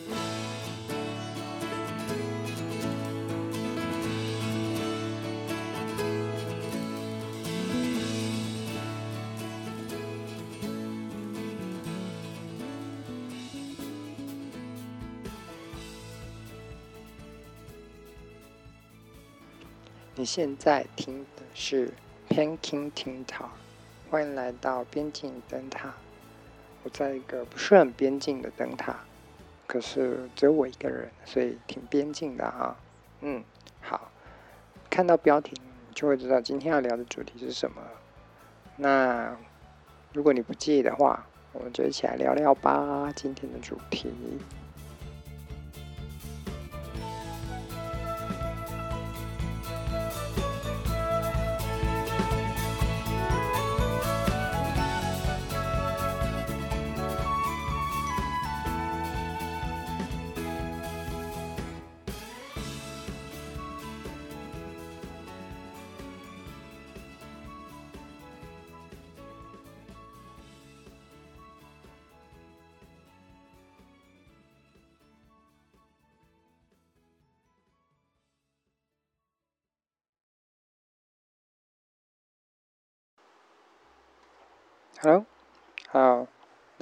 你现在听的是 Peking Ting Talk，欢迎来到边境灯塔。我在一个不是很边境的灯塔，可是只有我一个人，所以挺边境的啊。嗯，好，看到标题你就会知道今天要聊的主题是什么。那如果你不介意的话，我们就一起来聊聊吧。今天的主题。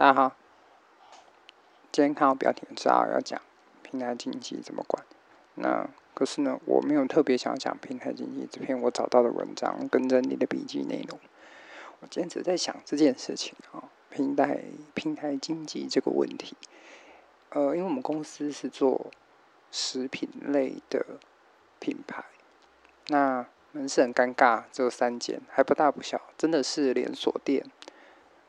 大家好。今天看到标题知道要讲平台经济怎么管。那可是呢，我没有特别想讲平台经济这篇我找到的文章跟着你的笔记内容。我今天只在想这件事情啊，平台平台经济这个问题。呃，因为我们公司是做食品类的品牌，那门市很尴尬，只有三间，还不大不小，真的是连锁店。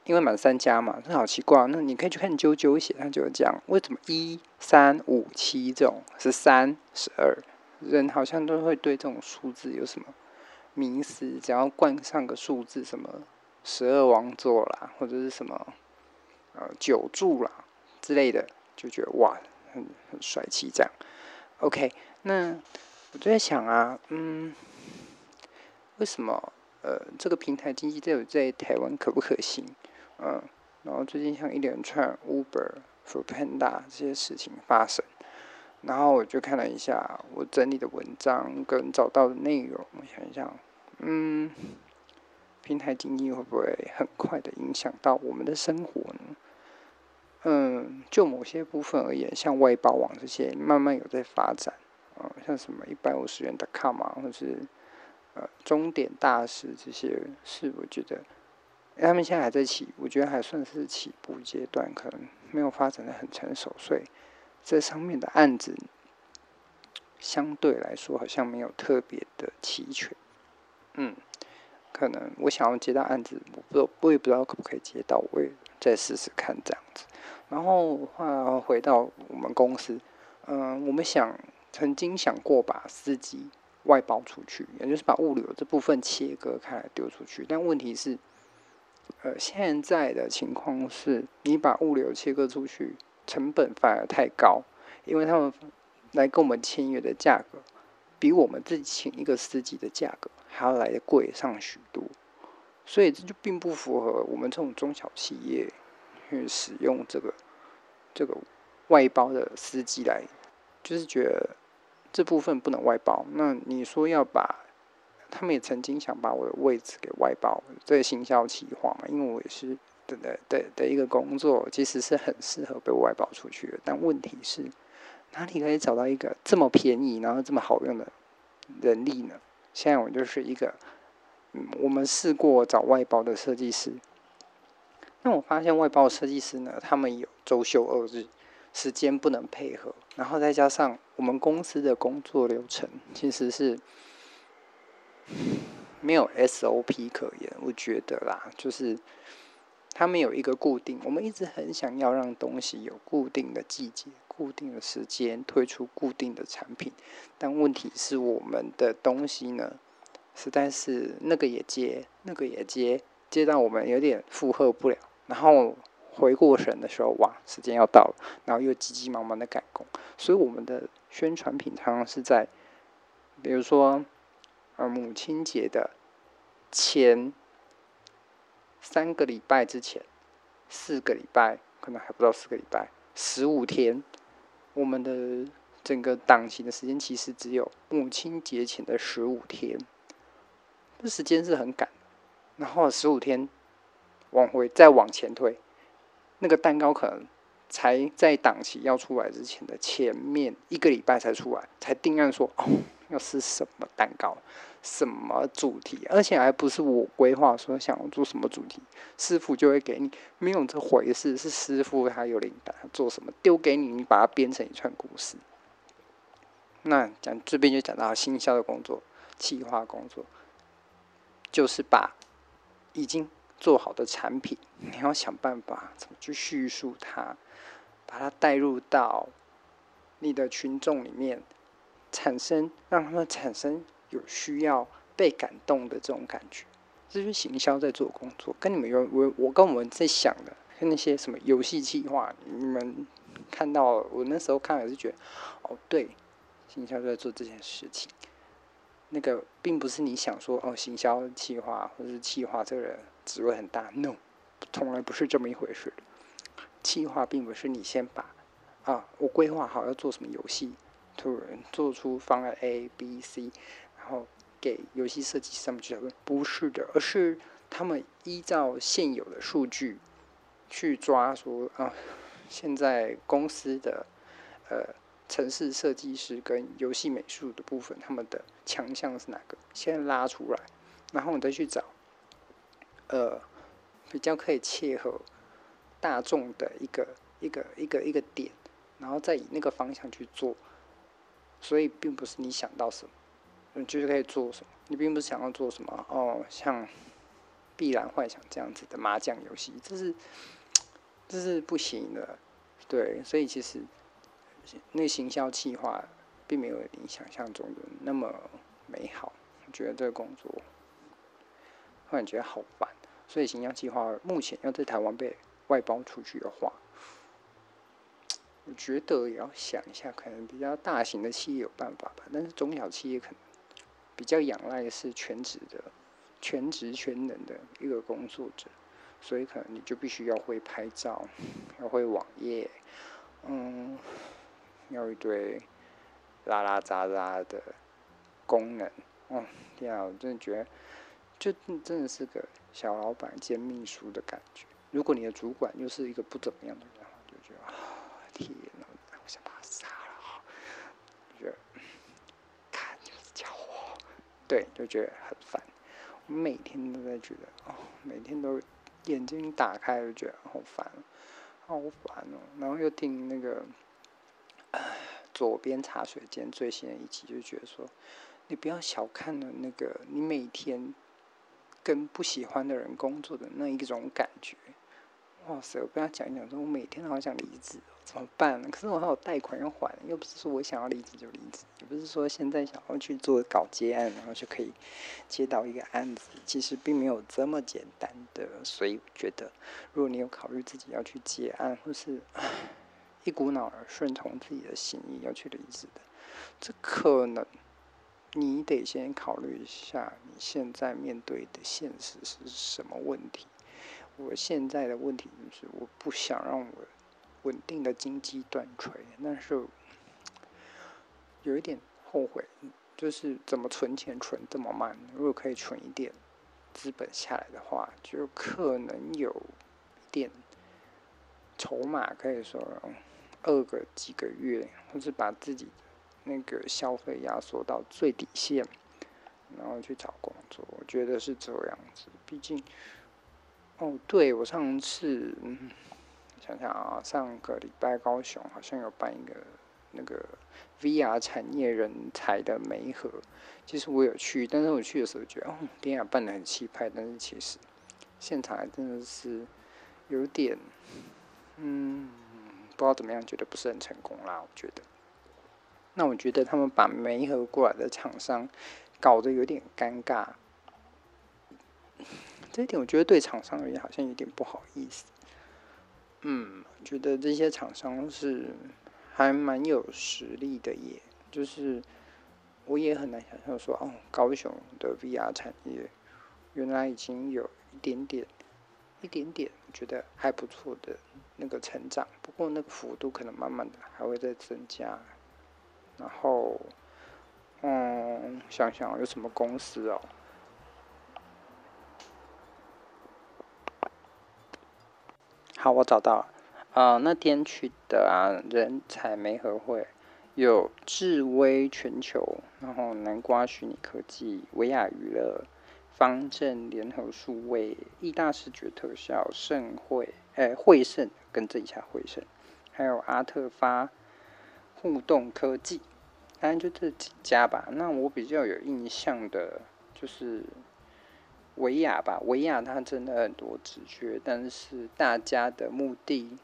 因为满三家嘛，那好奇怪。那你可以去看啾啾写，他就是这样。为什么一三五七这种是三十二人好像都会对这种数字有什么迷思？只要冠上个数字，什么十二王座啦，或者是什么呃九柱啦之类的，就觉得哇，很很帅气这样。OK，那我就在想啊，嗯，为什么呃这个平台经济在在台湾可不可行？嗯，然后最近像一连串 Uber、f o o Panda 这些事情发生，然后我就看了一下我整理的文章跟找到的内容，我想一想，嗯，平台经济会不会很快的影响到我们的生活呢？嗯，就某些部分而言，像外包网这些慢慢有在发展，嗯，像什么一百五十元的 com 啊，或是呃钟点大师这些，是我觉得。他们现在还在起，我觉得还算是起步阶段，可能没有发展的很成熟，所以这上面的案子相对来说好像没有特别的齐全。嗯，可能我想要接到案子，我不知道，我也不知道可不可以接到，我也再试试看这样子。然后话回到我们公司，嗯，我们想曾经想过把司机外包出去，也就是把物流这部分切割开来丢出去，但问题是。呃，现在的情况是，你把物流切割出去，成本反而太高，因为他们来跟我们签约的价格，比我们自己请一个司机的价格还要来的贵上许多，所以这就并不符合我们这种中小企业去使用这个这个外包的司机来，就是觉得这部分不能外包。那你说要把？他们也曾经想把我的位置给外包，这个行销企划嘛，因为我也是的的的的一个工作，其实是很适合被外包出去的。但问题是，哪里可以找到一个这么便宜，然后这么好用的人力呢？现在我就是一个，嗯，我们试过找外包的设计师，那我发现外包的设计师呢，他们有周休二日，时间不能配合，然后再加上我们公司的工作流程其实是。没有 SOP 可言，我觉得啦，就是他们有一个固定，我们一直很想要让东西有固定的季节、固定的时间推出固定的产品，但问题是我们的东西呢，实在是那个也接，那个也接，接到我们有点负荷不了，然后回过神的时候，哇，时间要到了，然后又急急忙忙的赶工，所以我们的宣传品常常是在，比如说。呃，母亲节的前三个礼拜之前，四个礼拜可能还不到四个礼拜，十五天我们的整个档期的时间其实只有母亲节前的十五天，这时间是很赶。然后十五天往回再往前推，那个蛋糕可能才在档期要出来之前的前面一个礼拜才出来，才定案说哦，要是什么蛋糕，什么主题，而且还不是我规划说想要做什么主题，师傅就会给你，没有这回事，是师傅他有灵感，他做什么丢给你，你把它编成一串故事。那讲这边就讲到新销的工作，企划工作，就是把。已经做好的产品，你要想办法怎么去叙述它，把它带入到你的群众里面，产生让他们产生有需要被感动的这种感觉。这就是行销在做工作，跟你们有我我跟我们在想的，跟那些什么游戏企划，你们看到我那时候看也是觉得，哦，对，行销在做这件事情。那个并不是你想说哦，行销企划或者是企划这个人职位很大，no，从来不是这么一回事。企划并不是你先把啊，我规划好要做什么游戏，突然做出方案 A、B、C，然后给游戏设计师他们去讨论，不是的，而是他们依照现有的数据去抓说啊，现在公司的呃。城市设计师跟游戏美术的部分，他们的强项是哪个？先拉出来，然后你再去找，呃，比较可以切合大众的一个一个一个一个点，然后再以那个方向去做。所以，并不是你想到什么，你就是可以做什么。你并不是想要做什么哦，像《必然幻想》这样子的麻将游戏，这是这是不行的。对，所以其实。那行销计划并没有你想象中的那么美好，我觉得这个工作，突然觉得好烦。所以行销计划目前要在台湾被外包出去的话，我觉得也要想一下，可能比较大型的企业有办法吧，但是中小企业可能比较仰赖是全职的、全职全能的一个工作者，所以可能你就必须要会拍照，要会网页，嗯。要一堆拉拉杂杂的功能，哦，天啊！我真的觉得，就真的是个小老板兼秘书的感觉。如果你的主管又是一个不怎么样的人，就觉得天哪！我想把他杀了。就觉得，看就是叫我，对，就觉得很烦。我每天都在觉得，哦，每天都眼睛打开就觉得好烦，好烦哦。然后又听那个。左边茶水间最新的一集就觉得说，你不要小看了那个你每天跟不喜欢的人工作的那一种感觉。哇塞！我跟他讲一讲说，我每天都好想离职，怎么办？可是我还有贷款要还，又不是说我想要离职就离职，也不是说现在想要去做搞接案，然后就可以接到一个案子，其实并没有这么简单的。所以我觉得，如果你有考虑自己要去接案，或是。一股脑儿顺从自己的心意要去离职的，这可能你得先考虑一下你现在面对的现实是什么问题。我现在的问题就是我不想让我稳定的经济断炊，但是有一点后悔，就是怎么存钱存这么慢。如果可以存一点资本下来的话，就可能有点筹码，可以说。饿个几个月，或是把自己那个消费压缩到最底线，然后去找工作，我觉得是这样子。毕竟，哦，对，我上次，嗯，想想啊，上个礼拜高雄好像有办一个那个 VR 产业人才的媒合，其实我有去，但是我去的时候觉得，哦，天啊办得很气派，但是其实现场还真的是有点，嗯。不知道怎么样，觉得不是很成功啦。我觉得，那我觉得他们把媒合过来的厂商搞得有点尴尬，这一点我觉得对厂商而言好像有点不好意思。嗯，觉得这些厂商是还蛮有实力的耶，就是我也很难想象说，哦，高雄的 VR 产业原来已经有一点点、一点点，觉得还不错的。那个成长，不过那个幅度可能慢慢的还会再增加。然后，嗯，想想有什么公司哦？好，我找到了。呃，那天去的啊，人才媒合会有智威全球，然后南瓜虚拟科技、维亚娱乐、方正联合数位、亿大视觉特效、盛会，哎，会盛跟这一下会盛，还有阿特发互动科技，反正就这几家吧。那我比较有印象的，就是。维亚吧，维亚它真的很多职缺，但是大家的目的，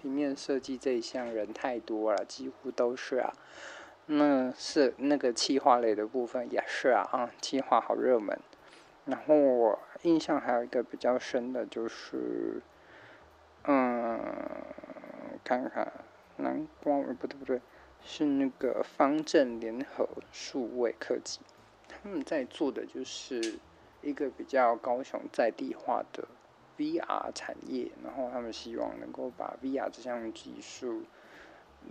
平面设计这一项人太多了，几乎都是啊。那是那个企划类的部分也是啊，啊，企划好热门。然后我印象还有一个比较深的就是，嗯，看看南光不对不对，是那个方正联合数位科技，他们在做的就是。一个比较高雄在地化的 VR 产业，然后他们希望能够把 VR 这项技术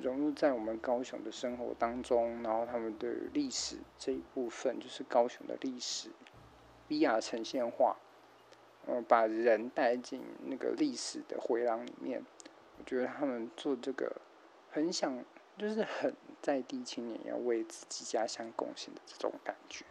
融入在我们高雄的生活当中，然后他们对历史这一部分，就是高雄的历史 VR 呈现化，呃，把人带进那个历史的回廊里面。我觉得他们做这个很想，就是很在地青年要为自己家乡贡献的这种感觉。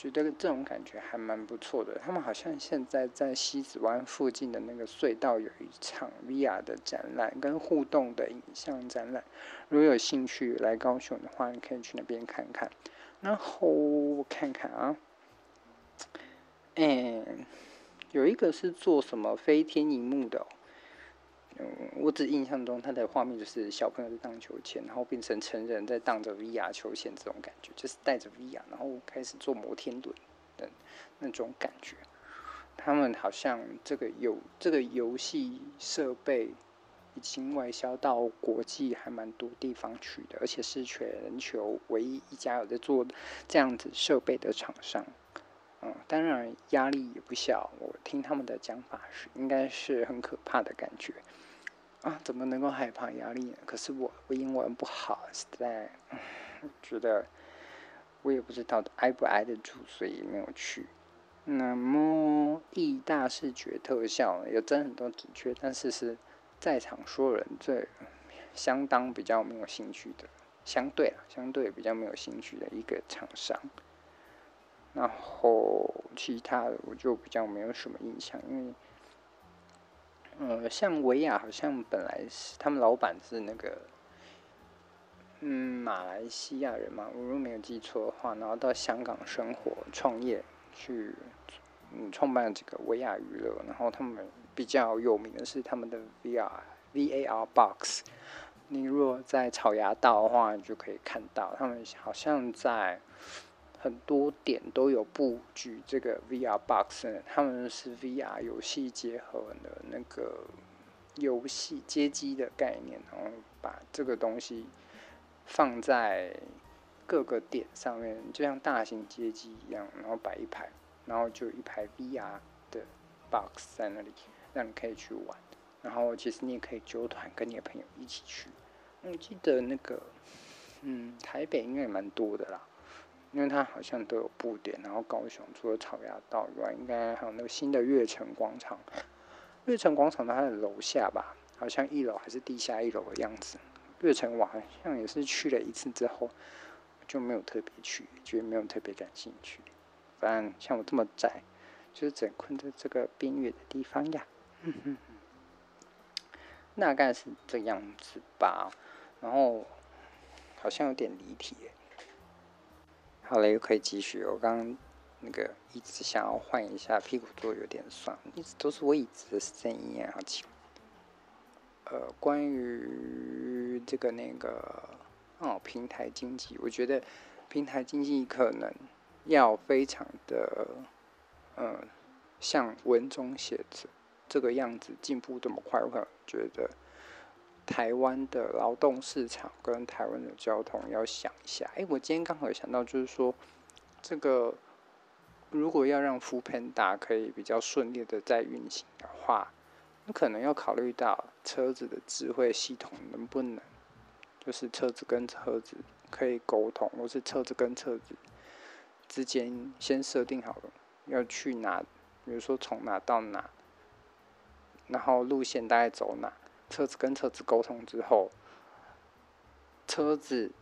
觉得这种感觉还蛮不错的。他们好像现在在西子湾附近的那个隧道有一场 VR 的展览，跟互动的影像展览。如果有兴趣来高雄的话，你可以去那边看看。然后我看看啊，嗯，有一个是做什么飞天荧幕的。我只印象中他的画面就是小朋友在荡秋千，然后变成成人在荡着 VR 秋千这种感觉，就是带着 VR，然后开始做摩天轮的那种感觉。他们好像这个游这个游戏设备已经外销到国际还蛮多地方去的，而且是全球唯一一家有在做这样子设备的厂商。嗯，当然压力也不小。我听他们的讲法是，应该是很可怕的感觉。啊，怎么能够害怕压力呢？可是我我英文不好，实在觉得我也不知道挨不挨得住，所以没有去。那么义大视觉特效有真很多职缺，但是是在场所有人最相当比较没有兴趣的，相对啊，相对比较没有兴趣的一个厂商。然后其他的我就比较没有什么印象，因为。呃，像维亚好像本来是他们老板是那个，嗯，马来西亚人嘛，我如果没有记错的话，然后到香港生活创业去，嗯，创办了这个维亚娱乐，然后他们比较有名的是他们的 VR VAR box，你如果在草衙道的话，你就可以看到他们好像在。很多点都有布局这个 VR box，他们是 VR 游戏结合的那个游戏街机的概念，然后把这个东西放在各个点上面，就像大型街机一样，然后摆一排，然后就一排 VR 的 box 在那里，让你可以去玩。然后其实你也可以揪团跟你的朋友一起去。我记得那个，嗯，台北应该也蛮多的啦。因为它好像都有布点，然后高雄除了草衙道以外，应该还有那个新的悦城广场。悦城广场它的楼下吧，好像一楼还是地下一楼的样子。悦城我好像也是去了一次之后，就没有特别去，觉得没有特别感兴趣。反正像我这么宅，就是整困在这个边缘的地方呀。哼哼哼，大概是这样子吧。然后好像有点离题。好了，又可以继续。我刚刚那个一直想要换一下，屁股坐有点酸，一直都是我椅子的声音啊，好奇。呃，关于这个那个哦，平台经济，我觉得平台经济可能要非常的呃，像文中写的这个样子进步这么快，我可能觉得。台湾的劳动市场跟台湾的交通要想一下。哎，我今天刚好想到，就是说，这个如果要让扶贫达可以比较顺利的在运行的话，那可能要考虑到车子的智慧系统能不能，就是车子跟车子可以沟通，或是车子跟车子之间先设定好了要去哪，比如说从哪到哪，然后路线大概走哪，车子跟车子沟通之后，车子。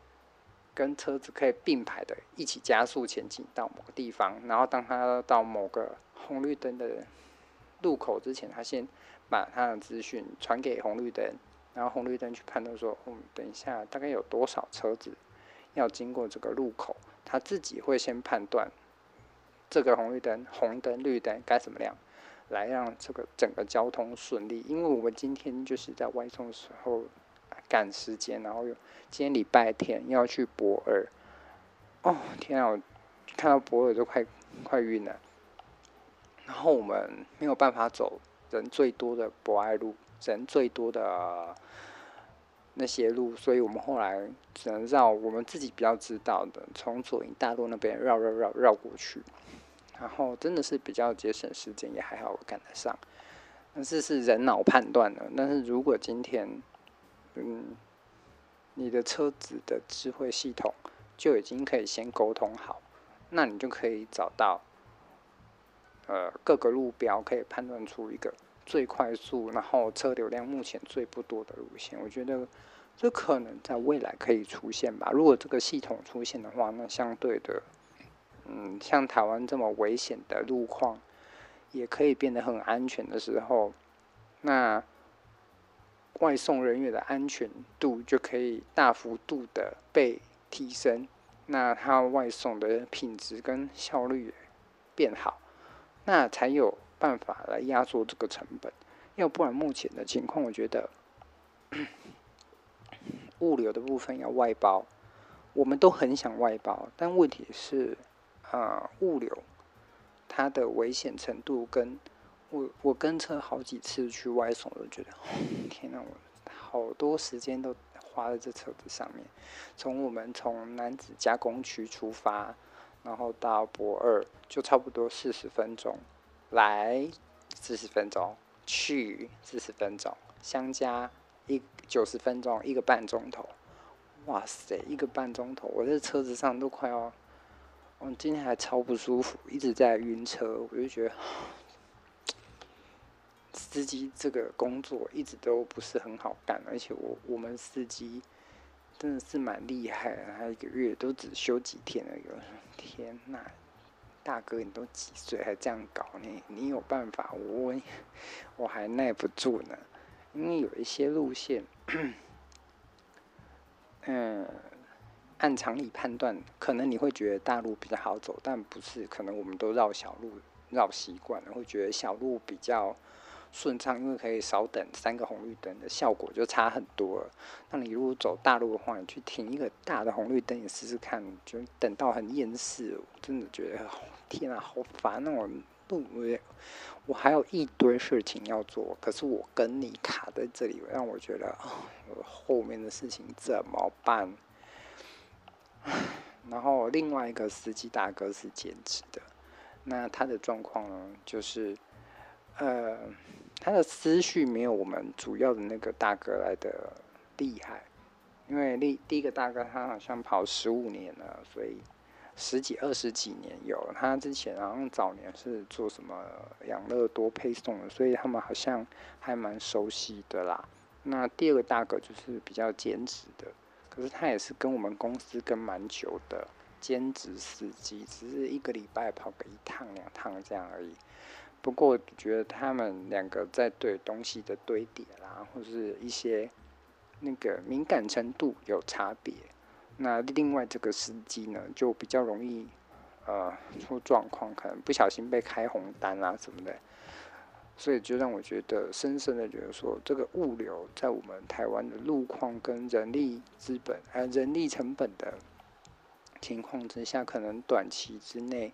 跟车子可以并排的一起加速前进到某个地方，然后当他到某个红绿灯的路口之前，他先把他的资讯传给红绿灯，然后红绿灯去判断说，嗯，等一下大概有多少车子要经过这个路口，他自己会先判断这个红绿灯、红灯、绿灯该怎么亮，来让这个整个交通顺利。因为我们今天就是在外送的时候。赶时间，然后又今天礼拜天要去博尔，哦天啊，我看到博尔就快快晕了。然后我们没有办法走人最多的博爱路，人最多的那些路，所以我们后来只能绕我们自己比较知道的，从左营大路那边绕绕绕绕过去。然后真的是比较节省时间，也还好我赶得上。但是是人脑判断的，但是如果今天。嗯，你的车子的智慧系统就已经可以先沟通好，那你就可以找到，呃，各个路标可以判断出一个最快速，然后车流量目前最不多的路线。我觉得这可能在未来可以出现吧。如果这个系统出现的话，那相对的，嗯，像台湾这么危险的路况，也可以变得很安全的时候，那。外送人员的安全度就可以大幅度的被提升，那他外送的品质跟效率也变好，那才有办法来压缩这个成本。要不然目前的情况，我觉得物流的部分要外包，我们都很想外包，但问题是，啊、物流它的危险程度跟。我我跟车好几次去外送，我都觉得，天哪！我好多时间都花在这车子上面。从我们从男子加工区出发，然后到博二，就差不多四十分钟，来四十分钟，去四十分钟，相加一九十分钟，一个半钟头。哇塞，一个半钟头，我在车子上都快要，我今天还超不舒服，一直在晕车，我就觉得。司机这个工作一直都不是很好干，而且我我们司机真的是蛮厉害的，他一个月都只休几天而已。天呐，大哥你都几岁还这样搞？你你有办法？我 我还耐不住呢，因为有一些路线，嗯，按常理判断，可能你会觉得大路比较好走，但不是，可能我们都绕小路绕习惯了，会觉得小路比较。顺畅，因为可以少等三个红绿灯的效果就差很多了。那你如果走大路的话，你去停一个大的红绿灯，你试试看，就等到很厌世，真的觉得天啊，好烦那种路，我我还有一堆事情要做，可是我跟你卡在这里，让我觉得啊，我后面的事情怎么办？然后另外一个司机大哥是兼职的，那他的状况呢，就是。呃，他的思绪没有我们主要的那个大哥来的厉害，因为第第一个大哥他好像跑十五年了，所以十几二十几年有。他之前好像早年是做什么养乐多配送的，所以他们好像还蛮熟悉的啦。那第二个大哥就是比较兼职的，可是他也是跟我们公司跟蛮久的兼职司机，只是一个礼拜跑个一趟两趟这样而已。不过，我觉得他们两个在对东西的堆叠啦，或是一些那个敏感程度有差别。那另外这个司机呢，就比较容易呃出状况，可能不小心被开红单啦什么的。所以就让我觉得深深的觉得说，这个物流在我们台湾的路况跟人力资本还有人力成本的情况之下，可能短期之内。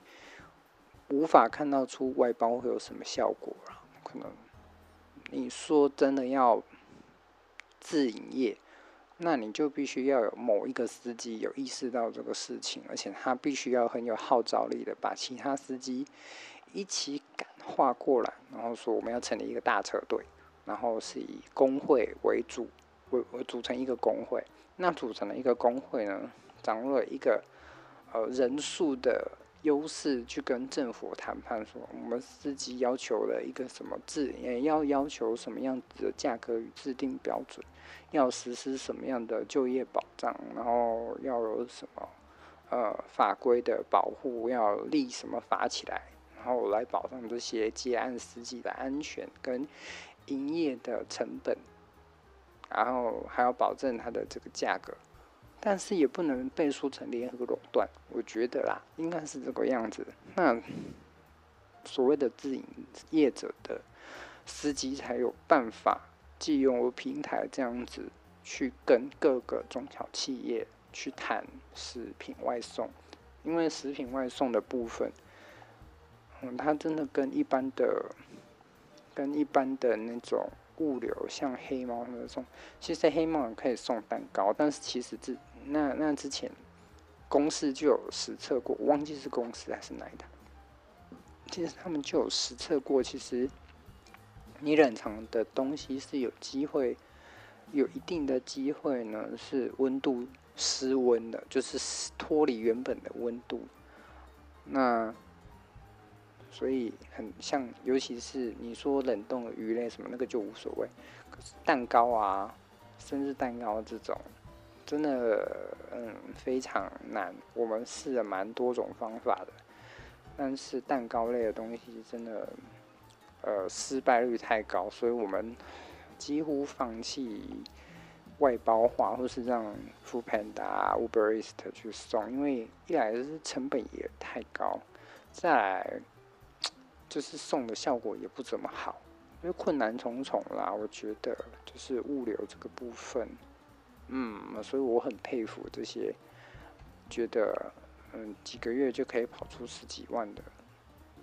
无法看到出外包会有什么效果啊？可能你说真的要自营业，那你就必须要有某一个司机有意识到这个事情，而且他必须要很有号召力的把其他司机一起赶化过来，然后说我们要成立一个大车队，然后是以工会为主，为为组成一个工会。那组成了一个工会呢，掌握了一个呃人数的优势，去跟政府谈判说，我们司机要求了一个什么制，也要要求什么样子的价格与制定标准，要实施什么样的就业保障，然后要有什么呃法规的保护，要立什么法起来。然后来保障这些接案司机的安全跟营业的成本，然后还要保证它的这个价格，但是也不能被说成联合垄断。我觉得啦，应该是这个样子。那所谓的自营业者的司机才有办法借用平台这样子去跟各个中小企业去谈食品外送，因为食品外送的部分。它真的跟一般的、跟一般的那种物流，像黑猫那种，其实黑猫也可以送蛋糕，但是其实之那那之前公司就有实测过，忘记是公司还是哪一台，其实他们就有实测过，其实你冷藏的东西是有机会，有一定的机会呢，是温度失温的，就是脱离原本的温度，那。所以很像，尤其是你说冷冻鱼类什么那个就无所谓，可是蛋糕啊，生日蛋糕这种，真的嗯非常难。我们试了蛮多种方法的，但是蛋糕类的东西真的呃失败率太高，所以我们几乎放弃外包化，或是让 Foodpanda、Uber Eats 去送，因为一来是成本也太高，再来。就是送的效果也不怎么好，因为困难重重啦。我觉得就是物流这个部分，嗯，所以我很佩服这些觉得嗯几个月就可以跑出十几万的，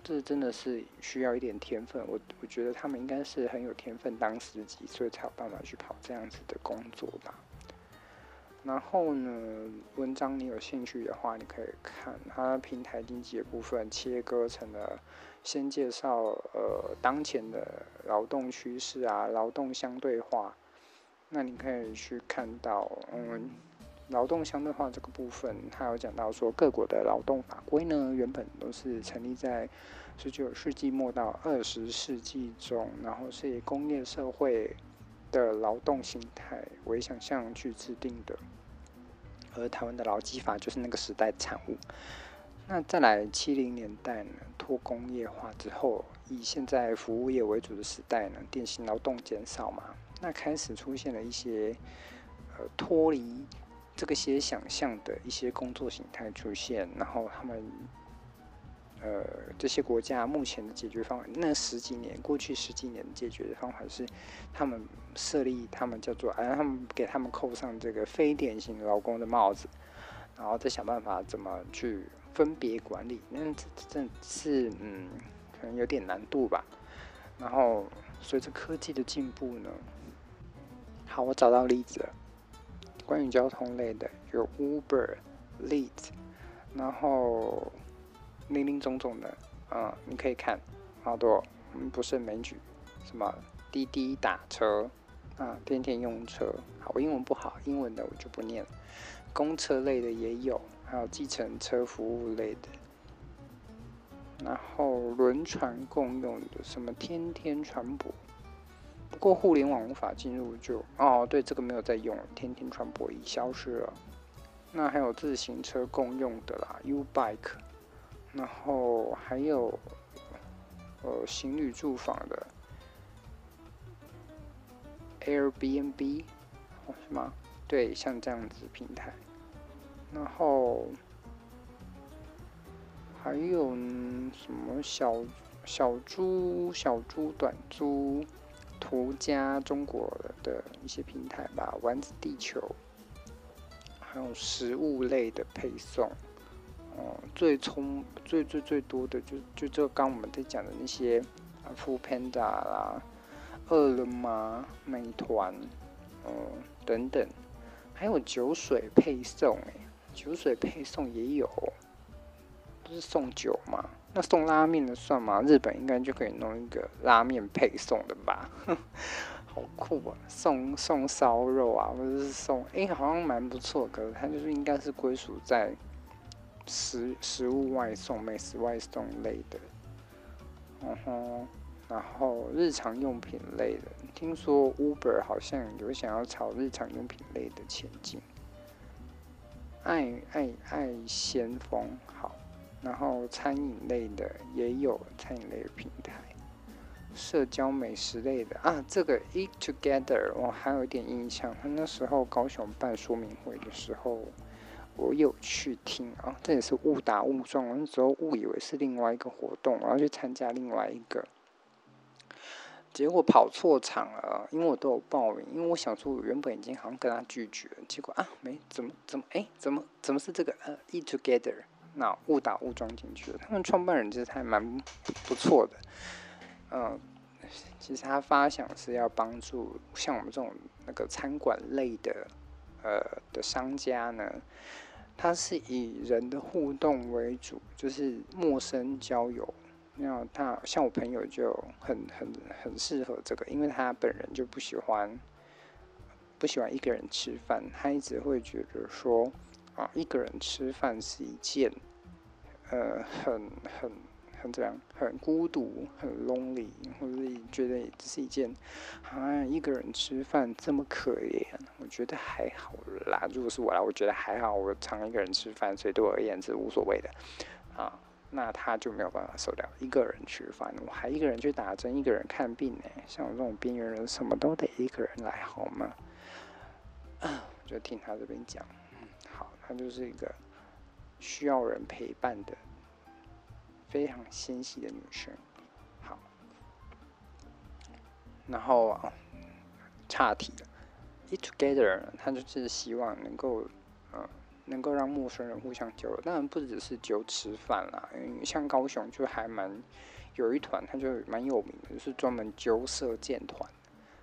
这真的是需要一点天分。我我觉得他们应该是很有天分当司机，所以才有办法去跑这样子的工作吧。然后呢，文章你有兴趣的话，你可以看它平台经济的部分切割成了，先介绍呃当前的劳动趋势啊，劳动相对化。那你可以去看到，嗯，劳动相对化这个部分，它有讲到说各国的劳动法规呢，原本都是成立在十九世纪末到二十世纪中，然后是以工业社会。的劳动形态为想象去制定的，而台湾的劳基法就是那个时代产物。那再来七零年代呢，脱工业化之后，以现在服务业为主的时代呢，电信劳动减少嘛，那开始出现了一些呃脱离这个些想象的一些工作形态出现，然后他们。呃，这些国家目前的解决方法，那十几年过去十几年的解决的方法是，他们设立他们叫做，哎，他们给他们扣上这个非典型劳工的帽子，然后再想办法怎么去分别管理，那这这是嗯，可能有点难度吧。然后随着科技的进步呢，好，我找到例子了，关于交通类的有 Uber、Lyft，然后。林林总总的，啊、嗯，你可以看好多，嗯，不胜枚举，什么滴滴打车，啊，天天用车，好，我英文不好，英文的我就不念了。公车类的也有，还有计程车服务类的，然后轮船共用的，什么天天船舶，不过互联网无法进入就，哦，对，这个没有在用，天天船舶已消失了。那还有自行车共用的啦，U Bike。然后还有，呃，情侣住房的 Airbnb，哦，是吗？对，像这样子平台。然后还有什么小小猪、小猪短租、途家中国的一些平台吧，丸子地球，还有食物类的配送。哦，最充最最最多的就就这刚我们在讲的那些啊，Foodpanda 啦、饿了么、美团，哦、嗯、等等，还有酒水配送，哎，酒水配送也有，不是送酒吗？那送拉面的算吗？日本应该就可以弄一个拉面配送的吧？好酷啊！送送烧肉啊，或者是送哎、好像蛮不错。可是它就是应该是归属在食食物外送、美食外送类的。嗯哼，然后日常用品类的，听说 Uber 好像有想要朝日常用品类的前进。爱爱爱先锋好。然后餐饮类的也有餐饮类的平台，社交美食类的啊，这个 Eat Together 我还有一点印象，他那时候高雄办说明会的时候，我有去听啊，这也是误打误撞，那时候误以为是另外一个活动，我要去参加另外一个，结果跑错场了，因为我都有报名，因为我想说我原本已经好像跟他拒绝了，结果啊没怎么怎么哎怎么怎么是这个呃 Eat Together。那误打误撞进去了。他们创办人其实还蛮不错的，嗯，其实他发想是要帮助像我们这种那个餐馆类的呃的商家呢，他是以人的互动为主，就是陌生交友。那他像我朋友就很很很适合这个，因为他本人就不喜欢不喜欢一个人吃饭，他一直会觉得说。啊，一个人吃饭是一件，呃，很很很像这样，很孤独，很 lonely，或者是觉得这是一件，啊，一个人吃饭这么可怜，我觉得还好啦。如果是我啦，我觉得还好，我常一个人吃饭，所以对我而言是无所谓的。啊，那他就没有办法受了一个人吃饭，我还一个人去打针，一个人看病呢。像我这种边缘人，什么都得一个人来，好吗？就听他这边讲。嗯，好，他就是一个需要人陪伴的非常纤细的女生。好，然后啊，岔题了。Eat Together，她就是希望能够，呃，能够让陌生人互相交流。当然不只是就吃饭啦，因为像高雄就还蛮有一团，他就蛮有名的，就是专门揪射箭团。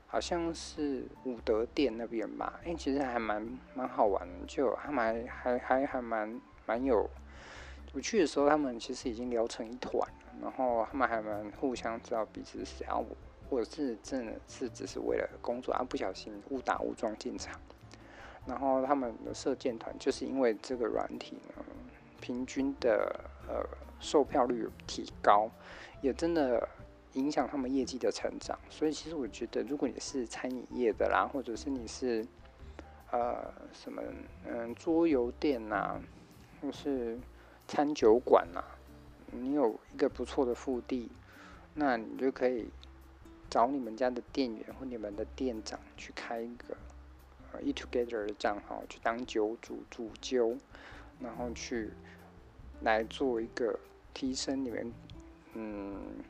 好像是武德殿那边吧，哎、欸，其实还蛮蛮好玩的，就还蛮还还还蛮蛮有。我去的时候，他们其实已经聊成一团了，然后他们还蛮互相知道彼此是谁啊。我我是真的是只是为了工作啊，不小心误打误撞进场。然后他们的射箭团就是因为这个软体呢，平均的呃售票率提高，也真的。影响他们业绩的成长，所以其实我觉得，如果你是餐饮业的啦，或者是你是呃什么嗯桌游店呐，或是餐酒馆呐，你有一个不错的腹地，那你就可以找你们家的店员或你们的店长去开一个呃 Eat Together 的账号，去当酒主主揪，然后去来做一个提升你们嗯。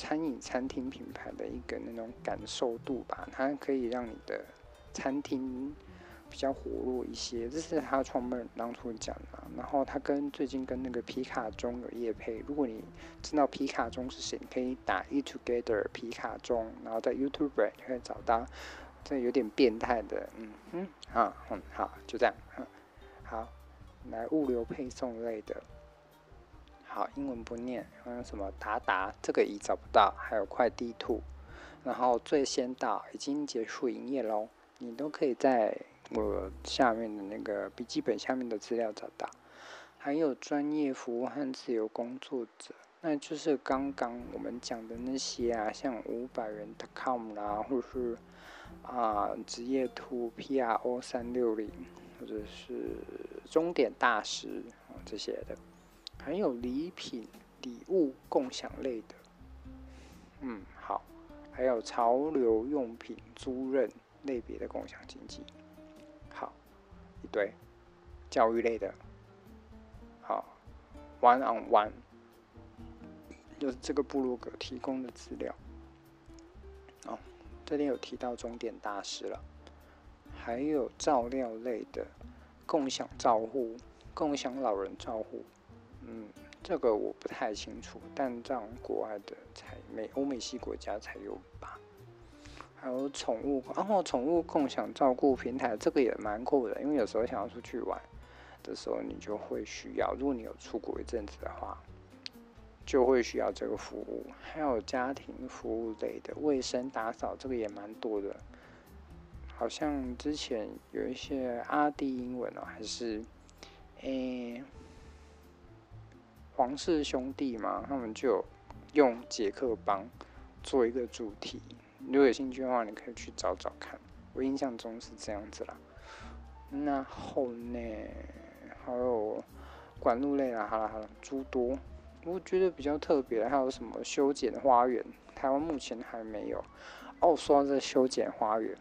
餐饮餐厅品牌的一个那种感受度吧，它可以让你的餐厅比较活络一些，这是他创办人当初讲的。然后他跟最近跟那个皮卡中有业配，如果你知道皮卡中是谁，你可以打 Eat Together 皮卡中，然后在 YouTube 你可以找到。这有点变态的，嗯哼啊嗯好，就这样，好，来物流配送类的。好，英文不念，嗯，什么达达，这个已找不到，还有快递兔，然后最先到已经结束营业喽，你都可以在我下面的那个笔记本下面的资料找到，还有专业服务和自由工作者，那就是刚刚我们讲的那些啊，像五百元 .com 啦，或者是啊职业兔 P R O 三六零，或者是终点大师啊这些的。还有礼品、礼物共享类的，嗯，好，还有潮流用品租赁类别的共享经济，一堆教育类的，好，one on one，就是这个部落格提供的资料，哦，这里有提到终点大师了，还有照料类的共享照护、共享老人照护。嗯，这个我不太清楚，但这样国外的才美欧美系国家才有吧。还有宠物，然后宠物共享照顾平台，这个也蛮酷的，因为有时候想要出去玩的时候，你就会需要，如果你有出国一阵子的话，就会需要这个服务，还有家庭服务类的卫生打扫，这个也蛮多的。好像之前有一些阿弟英文哦，还是诶、欸、黄氏兄弟嘛，他们就用杰克邦做一个主题。如果有兴趣的话，你可以去找找看。我印象中是这样子啦。那后呢，还有管路类啦，好了好了，诸多。我觉得比较特别的还有什么修剪花园？台湾目前还没有。哦，说到这修剪花园。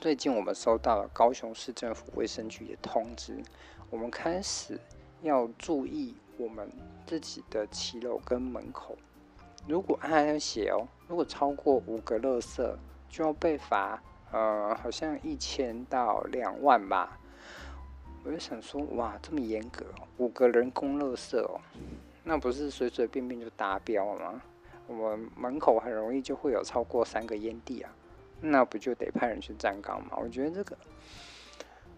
最近我们收到了高雄市政府卫生局的通知，我们开始要注意我们自己的骑楼跟门口。如果还要写哦，如果超过五个垃圾，就要被罚，呃，好像一千到两万吧。我就想说，哇，这么严格，五个人工垃圾哦，那不是随随便便就达标了吗？我们门口很容易就会有超过三个烟蒂啊。那不就得派人去站岗吗？我觉得这个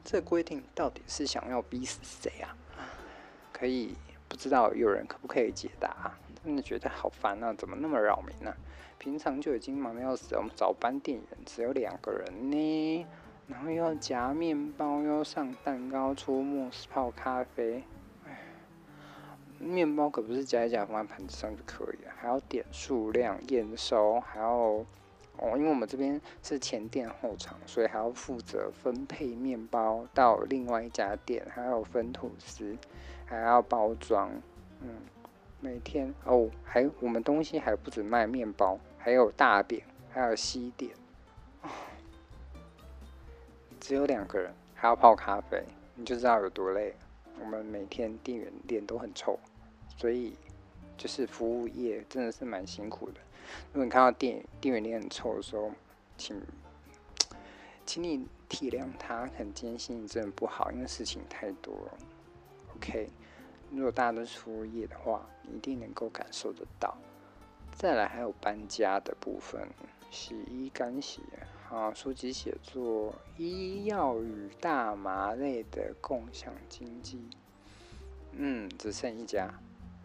这规定到底是想要逼死谁啊？可以不知道有人可不可以解答？真的觉得好烦啊！怎么那么扰民呢？平常就已经忙得要死，我们早班店员只有两个人呢，然后又要夹面包，又要上蛋糕，出慕斯泡咖啡。面包可不是夹一夹放在盘子上就可以了，还要点数量、验收，还要。哦，因为我们这边是前店后厂，所以还要负责分配面包到另外一家店，还有分吐司，还要包装。嗯，每天哦，还我们东西还不止卖面包，还有大饼，还有西点。只有两个人，还要泡咖啡，你就知道有多累。我们每天店员脸都很臭，所以就是服务业真的是蛮辛苦的。如果你看到店店员脸很臭的时候，请，请你体谅他，很艰辛，真的不好，因为事情太多了。OK，如果大家都是服务业的话，你一定能够感受得到。再来还有搬家的部分，洗衣干洗，啊，书籍写作、医药与大麻类的共享经济，嗯，只剩一家，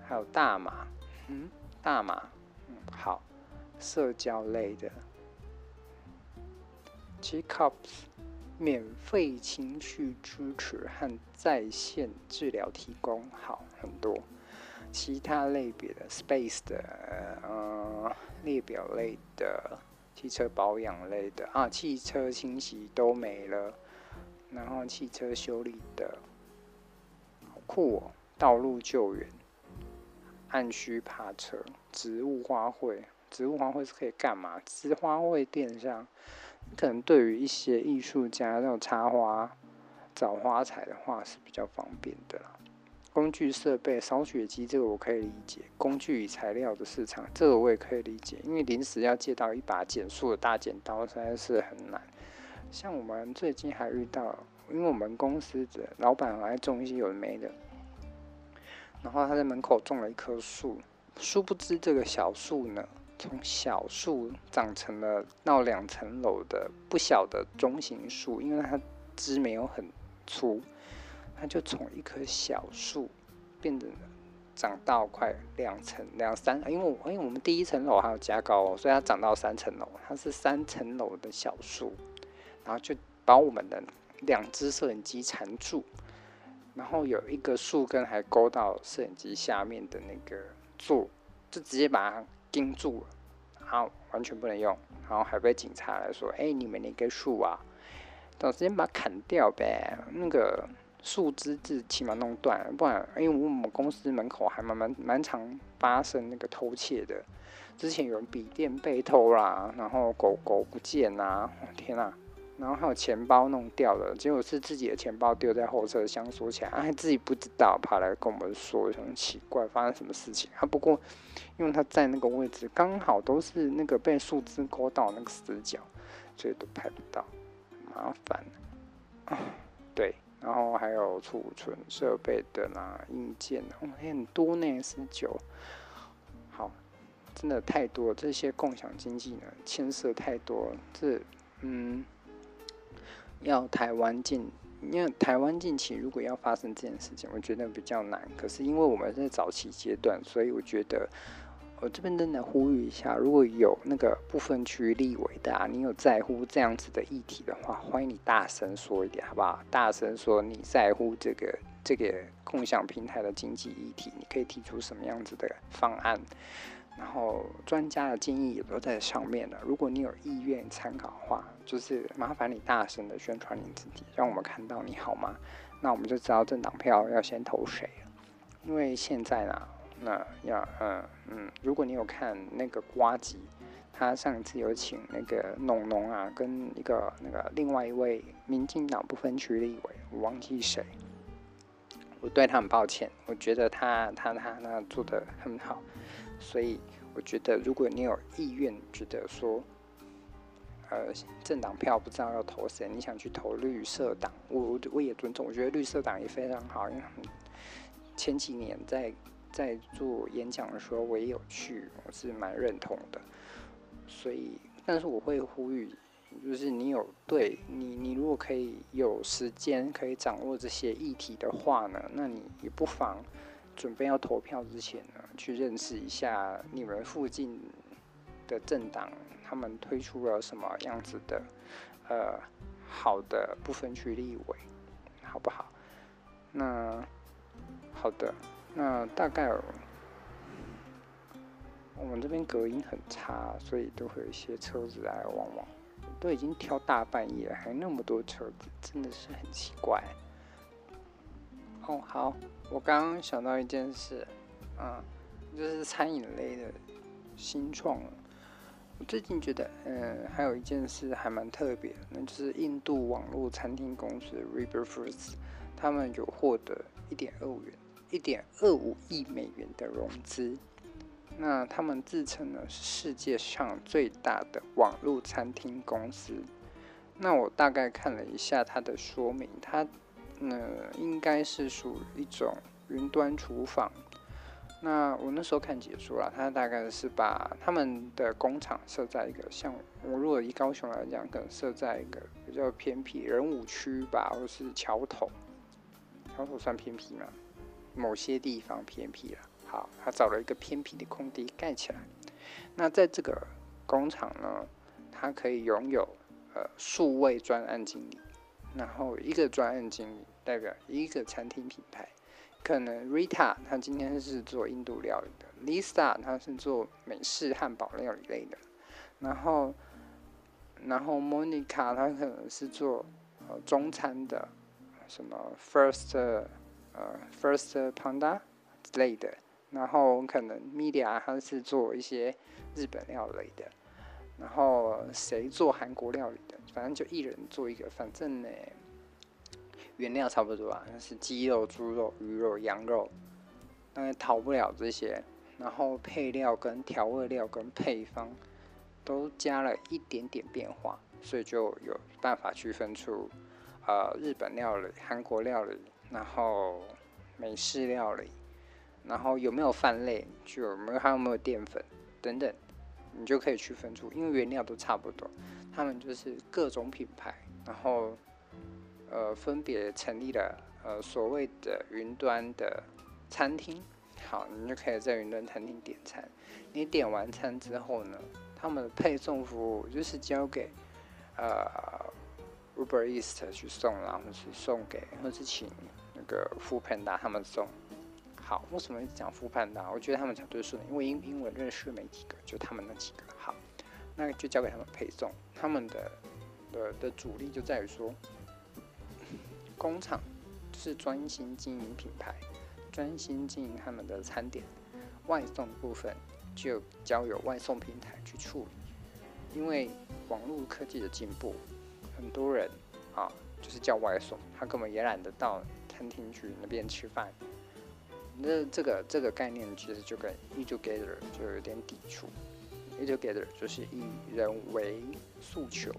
还有大麻，嗯，大麻，嗯，好。社交类的，G-Cups 免费情绪支持和在线治疗提供好很多。其他类别的 Space 的，呃，列表类的，汽车保养类的啊，汽车清洗都没了。然后汽车修理的，好酷哦！道路救援，按需爬车，植物花卉。植物花卉是可以干嘛？植花卉电商，可能对于一些艺术家那种插花、找花材的话是比较方便的啦。工具设备、烧雪机这个我可以理解。工具与材料的市场，这个我也可以理解，因为临时要借到一把剪树的大剪刀实在是很难。像我们最近还遇到，因为我们公司的老板还种一些有的没的，然后他在门口种了一棵树，殊不知这个小树呢。从小树长成了到两层楼的不小的中型树，因为它枝没有很粗，它就从一棵小树变得长到快两层两三，因为我因为我们第一层楼还有加高，所以它长到三层楼，它是三层楼的小树，然后就把我们的两只摄影机缠住，然后有一个树根还勾到摄影机下面的那个座，就直接把它。盯住了，然后完全不能用，然后还被警察来说：“哎，你们那棵树啊，等时间把它砍掉呗，那个树枝子起码弄断，不然，因为我们公司门口还蛮蛮蛮常发生那个偷窃的，之前有人笔电被偷啦，然后狗狗不见啦，天啊！”然后还有钱包弄掉了，结果是自己的钱包丢在后车厢锁起来，还自己不知道，跑来跟我们说，很奇怪，发生什么事情？啊，不过因为他在那个位置，刚好都是那个被树枝勾到那个死角，所以都拍不到，麻烦啊。对，然后还有储存设备的啦，硬件哦，很多呢，十九。好，真的太多，这些共享经济呢，牵涉太多，这嗯。要台湾进因为台湾近期如果要发生这件事情，我觉得比较难。可是因为我们在早期阶段，所以我觉得我这边真的呼吁一下，如果有那个部分区立委的啊，你有在乎这样子的议题的话，欢迎你大声说一点，好不好？大声说你在乎这个这个共享平台的经济议题，你可以提出什么样子的方案。然后专家的建议也都在上面了。如果你有意愿参考的话，就是麻烦你大声的宣传你自己，让我们看到你好吗？那我们就知道政党票要先投谁了。因为现在呢，那要嗯嗯，如果你有看那个瓜吉，他上一次有请那个农农啊，跟一个那个另外一位民进党不分区立委，我忘记谁，我对他很抱歉。我觉得他他他那做得很好。所以我觉得，如果你有意愿，觉得说，呃，政党票不知道要投谁，你想去投绿色党，我我也尊重。我觉得绿色党也非常好，因为前几年在在做演讲的时候，我也有去，我是蛮认同的。所以，但是我会呼吁，就是你有对你，你如果可以有时间可以掌握这些议题的话呢，那你也不妨。准备要投票之前呢，去认识一下你们附近的政党，他们推出了什么样子的呃好的不分区立委，好不好？那好的，那大概我们这边隔音很差，所以都会有一些车子来来往往。都已经挑大半夜了，还那么多车子，真的是很奇怪。哦，好，我刚刚想到一件事，嗯，就是餐饮类的新创。我最近觉得，嗯，还有一件事还蛮特别，那就是印度网络餐厅公司 r i b e r f o o d s 他们有获得一点二五元、一点二五亿美元的融资。那他们自称呢是世界上最大的网络餐厅公司。那我大概看了一下它的说明，它。那应该是属于一种云端厨房。那我那时候看解说了，他大概是把他们的工厂设在一个像我如果以高雄来讲，可能设在一个比较偏僻人武区吧，或是桥头。桥头算偏僻吗？某些地方偏僻了。好，他找了一个偏僻的空地盖起来。那在这个工厂呢，他可以拥有呃数位专案经理。然后一个专案经理代表一个餐厅品牌，可能 Rita 他今天是做印度料理的，Lisa 他是做美式汉堡料理类的，然后然后 Monica 他可能是做呃中餐的，什么 First 呃 First Panda 之类的，然后可能 Media 他是做一些日本料理的。然后谁做韩国料理的？反正就一人做一个。反正呢，原料差不多啊，那是鸡肉、猪肉、鱼肉、羊肉，当然逃不了这些。然后配料跟调味料跟配方都加了一点点变化，所以就有办法区分出，呃，日本料理、韩国料理，然后美式料理，然后有没有饭类，就有没有还有没有淀粉等等。你就可以区分出，因为原料都差不多，他们就是各种品牌，然后呃分别成立了呃所谓的云端的餐厅。好，你就可以在云端餐厅点餐。你点完餐之后呢，他们的配送服务就是交给呃 Uber Eats 去送，然后是送给，或是请那个 f o o p a n d a 他们送。好，为什么讲复盘呢我觉得他们讲最顺的，因为英英文认识没几个，就他们那几个。好，那就交给他们配送。他们的的的主力就在于说，工厂是专心经营品牌，专心经营他们的餐点。外送的部分就交由外送平台去处理。因为网络科技的进步，很多人啊就是叫外送，他根本也懒得到餐厅去那边吃饭。那这个这个概念其实就跟 eat together 就有点抵触。eat together 就是以人为诉求，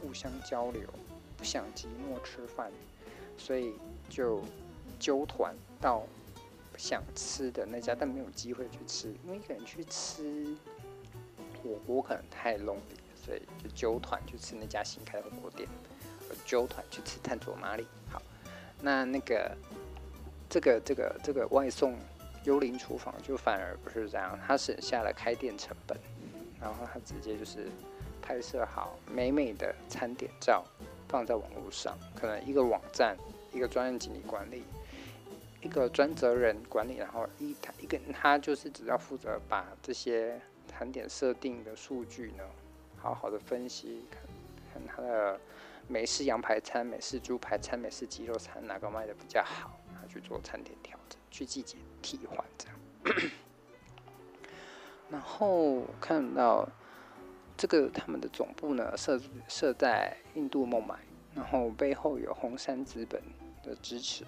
互相交流，不想寂寞吃饭，所以就揪团到想吃的那家，但没有机会去吃，因为一个人去吃火锅可能太 lonely，所以就揪团去吃那家新开的火锅店，揪团去吃探索马里。好。那那个这个这个这个外送幽灵厨房就反而不是这样，他省下了开店成本，然后他直接就是拍摄好美美的餐点照放在网络上，可能一个网站一个专案经理管理。一个专责人管理，然后一他一个他就是只要负责把这些餐点设定的数据呢，好好的分析，看看他的美式羊排餐、美式猪排餐、美式鸡肉餐哪个卖的比较好，去做餐点调整，去季节替换这样。然后看到这个他们的总部呢设设在印度孟买，然后背后有红杉资本的支持。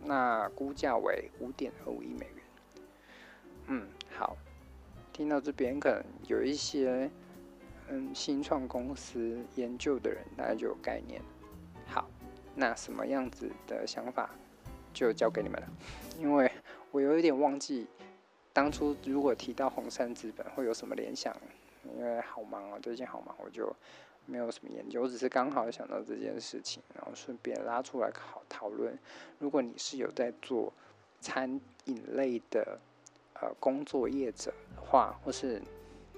那估价为五点二五亿美元。嗯，好，听到这边可能有一些嗯新创公司研究的人，大家就有概念。好，那什么样子的想法就交给你们了，因为我有一点忘记当初如果提到红杉资本会有什么联想，因为好忙啊，最近好忙，我就。没有什么研究，我只是刚好想到这件事情，然后顺便拉出来考讨论。如果你是有在做餐饮类的呃工作业者的话，或是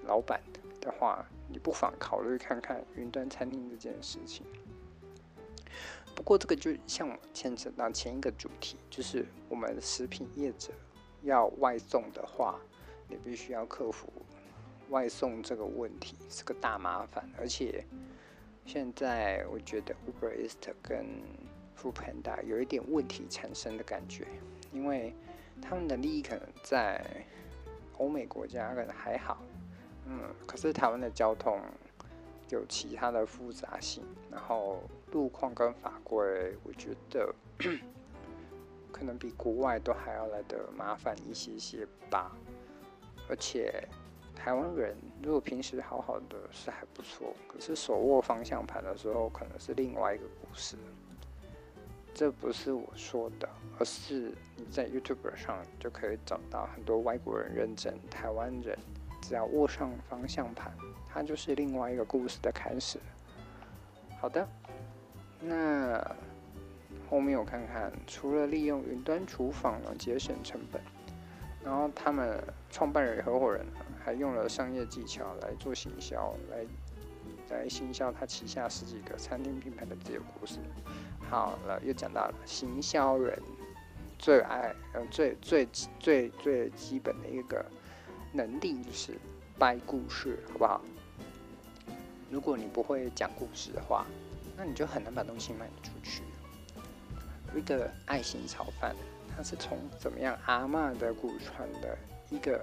老板的话，你不妨考虑看看云端餐厅这件事情。不过这个就像牵扯到前一个主题，就是我们食品业者要外送的话，你必须要克服。外送这个问题是个大麻烦，而且现在我觉得 Uber Eats 跟 Foodpanda 有一点问题产生的感觉，因为他们的利益可能在欧美国家可能还好，嗯，可是台湾的交通有其他的复杂性，然后路况跟法规，我觉得 可能比国外都还要来得麻烦一些些吧，而且。台湾人如果平时好好的是还不错，可是手握方向盘的时候，可能是另外一个故事。这不是我说的，而是你在 YouTube 上就可以找到很多外国人认证，台湾人只要握上方向盘，它就是另外一个故事的开始。好的，那后面我看看，除了利用云端厨房呢节省成本，然后他们创办人合伙人。还用了商业技巧来做行销，来来行销他旗下十几个餐厅品牌的自有故事。好了，又讲到了行销人最爱最最最最基本的一个能力就是掰故事，好不好？如果你不会讲故事的话，那你就很难把东西卖出去。一个爱心炒饭，它是从怎么样阿嬷的古传的一个。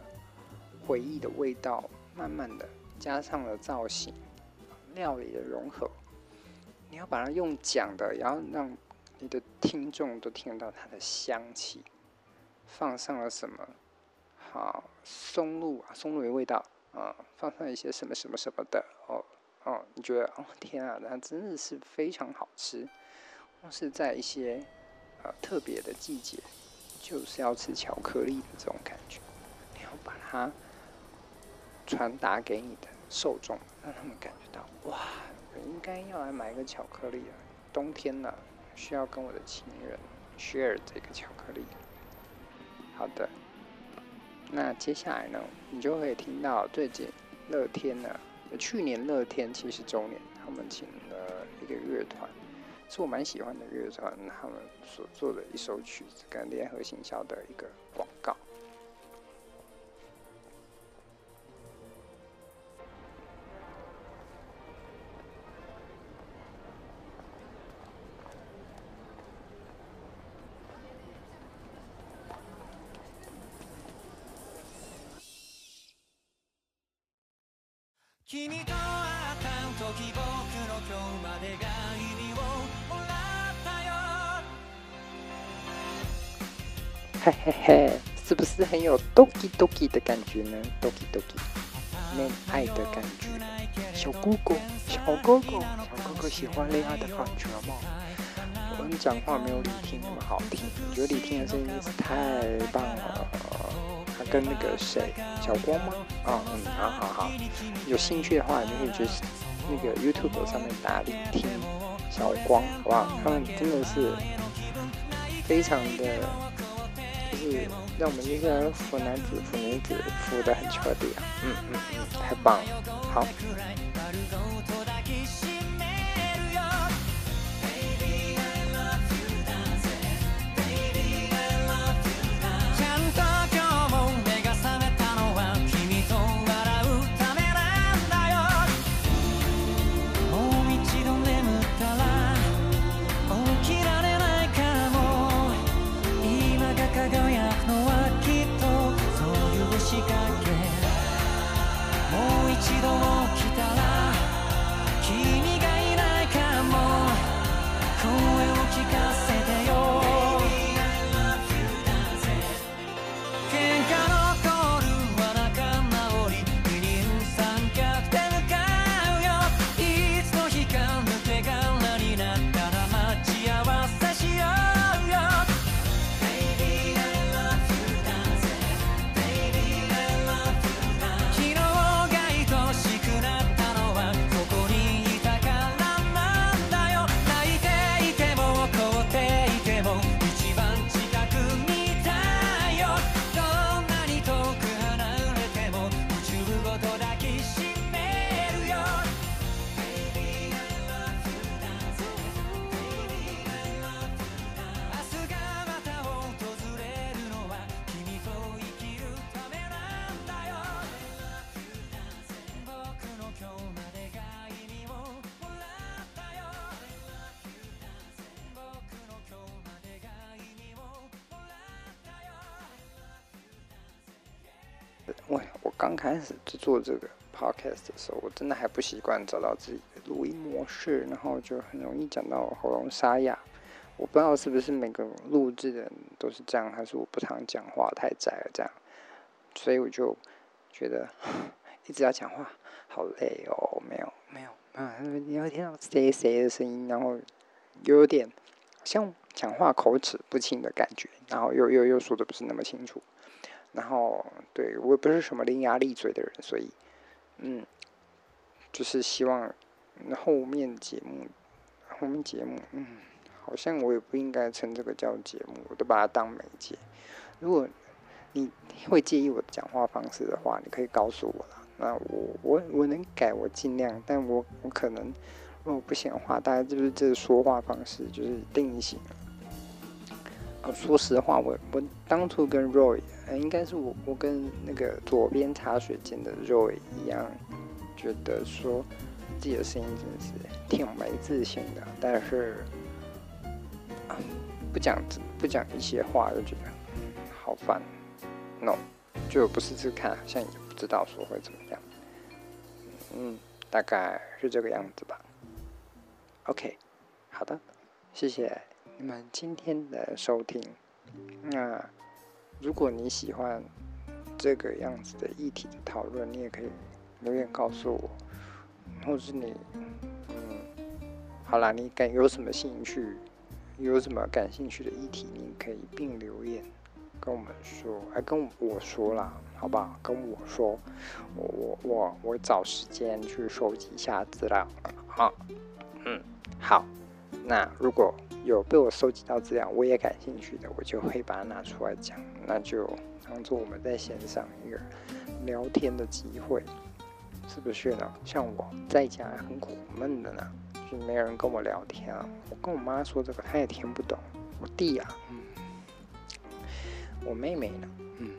回忆的味道，慢慢的加上了造型，料理的融合。你要把它用讲的，然后让你的听众都听到它的香气。放上了什么？好，松露啊，松露的味道啊，放上一些什么什么什么的哦哦，你觉得哦天啊，那真的是非常好吃。或是在一些呃特别的季节，就是要吃巧克力的这种感觉，你要把它。传达给你的受众，让他们感觉到哇，我应该要来买一个巧克力啊！冬天了，需要跟我的情人 share 这个巧克力。好的，那接下来呢，你就会听到最近乐天呢，去年乐天七十周年，他们请了一个乐团，是我蛮喜欢的乐团，他们所做的一首曲子跟联合行销的一个广告。嘿嘿嘿，是不是很有 Doki Doki 的感觉呢？Doki Doki，恋爱的感觉。小哥哥，小哥哥，小哥哥喜欢恋爱的感觉吗？我们讲话没有李听那么好听，我觉得李听的声音是太棒了。跟那个谁，小光吗？啊，嗯，好好好，有兴趣的话，你可以去那个 YouTube 上面打听小光，好不好？他们真的是非常的，就是让我们这些腐男子、腐女子腐的很彻底啊！嗯嗯嗯，太棒了，好。开始制作这个 podcast 的时候，我真的还不习惯找到自己的录音模式，然后就很容易讲到喉咙沙哑。我不知道是不是每个录制的人都是这样，还是我不常讲话太窄了这样，所以我就觉得 一直要讲话好累哦。没有没有啊，你会听到谁谁的声音，然后又有点像讲话口齿不清的感觉，然后又又又说的不是那么清楚。然后，对，我也不是什么伶牙俐嘴的人，所以，嗯，就是希望后面节目，后面节目，嗯，好像我也不应该称这个叫节目，我都把它当媒介。如果你会介意我的讲话方式的话，你可以告诉我啦。那我我我能改，我尽量。但我我可能如果不行的话，大家就是这个说话方式就是定型了。说实话，我我当初跟 Roy，呃，应该是我我跟那个左边茶水间的 Roy 一样，觉得说自己的声音真的是挺没自信的，但是不讲不讲一些话就觉得好烦，no，就不试试看，好像也不知道说会怎么样，嗯，大概是这个样子吧。OK，好的，谢谢。你们今天的收听，那如果你喜欢这个样子的议题的讨论，你也可以留言告诉我，或是你，嗯，好啦，你感有什么兴趣，有什么感兴趣的议题，你可以并留言跟我们说，还跟我说啦，好不好？跟我说，我我我我找时间去收集一下资料，好，嗯，好，那如果。有被我收集到资料，我也感兴趣的，我就会把它拿出来讲。那就当做我们在线上一个聊天的机会，是不是呢？像我在家很苦闷的呢，就是没人跟我聊天啊。我跟我妈说这个，她也听不懂。我弟啊，嗯，我妹妹呢，嗯，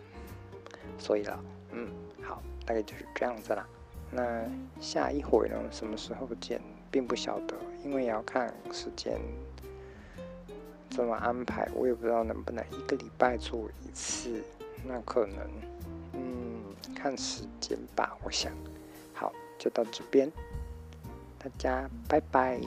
所以了，嗯，好，大概就是这样子啦。那下一回呢，什么时候见，并不晓得，因为也要看时间。怎么安排？我也不知道能不能一个礼拜做一次。那可能，嗯，看时间吧。我想，好，就到这边，大家拜拜。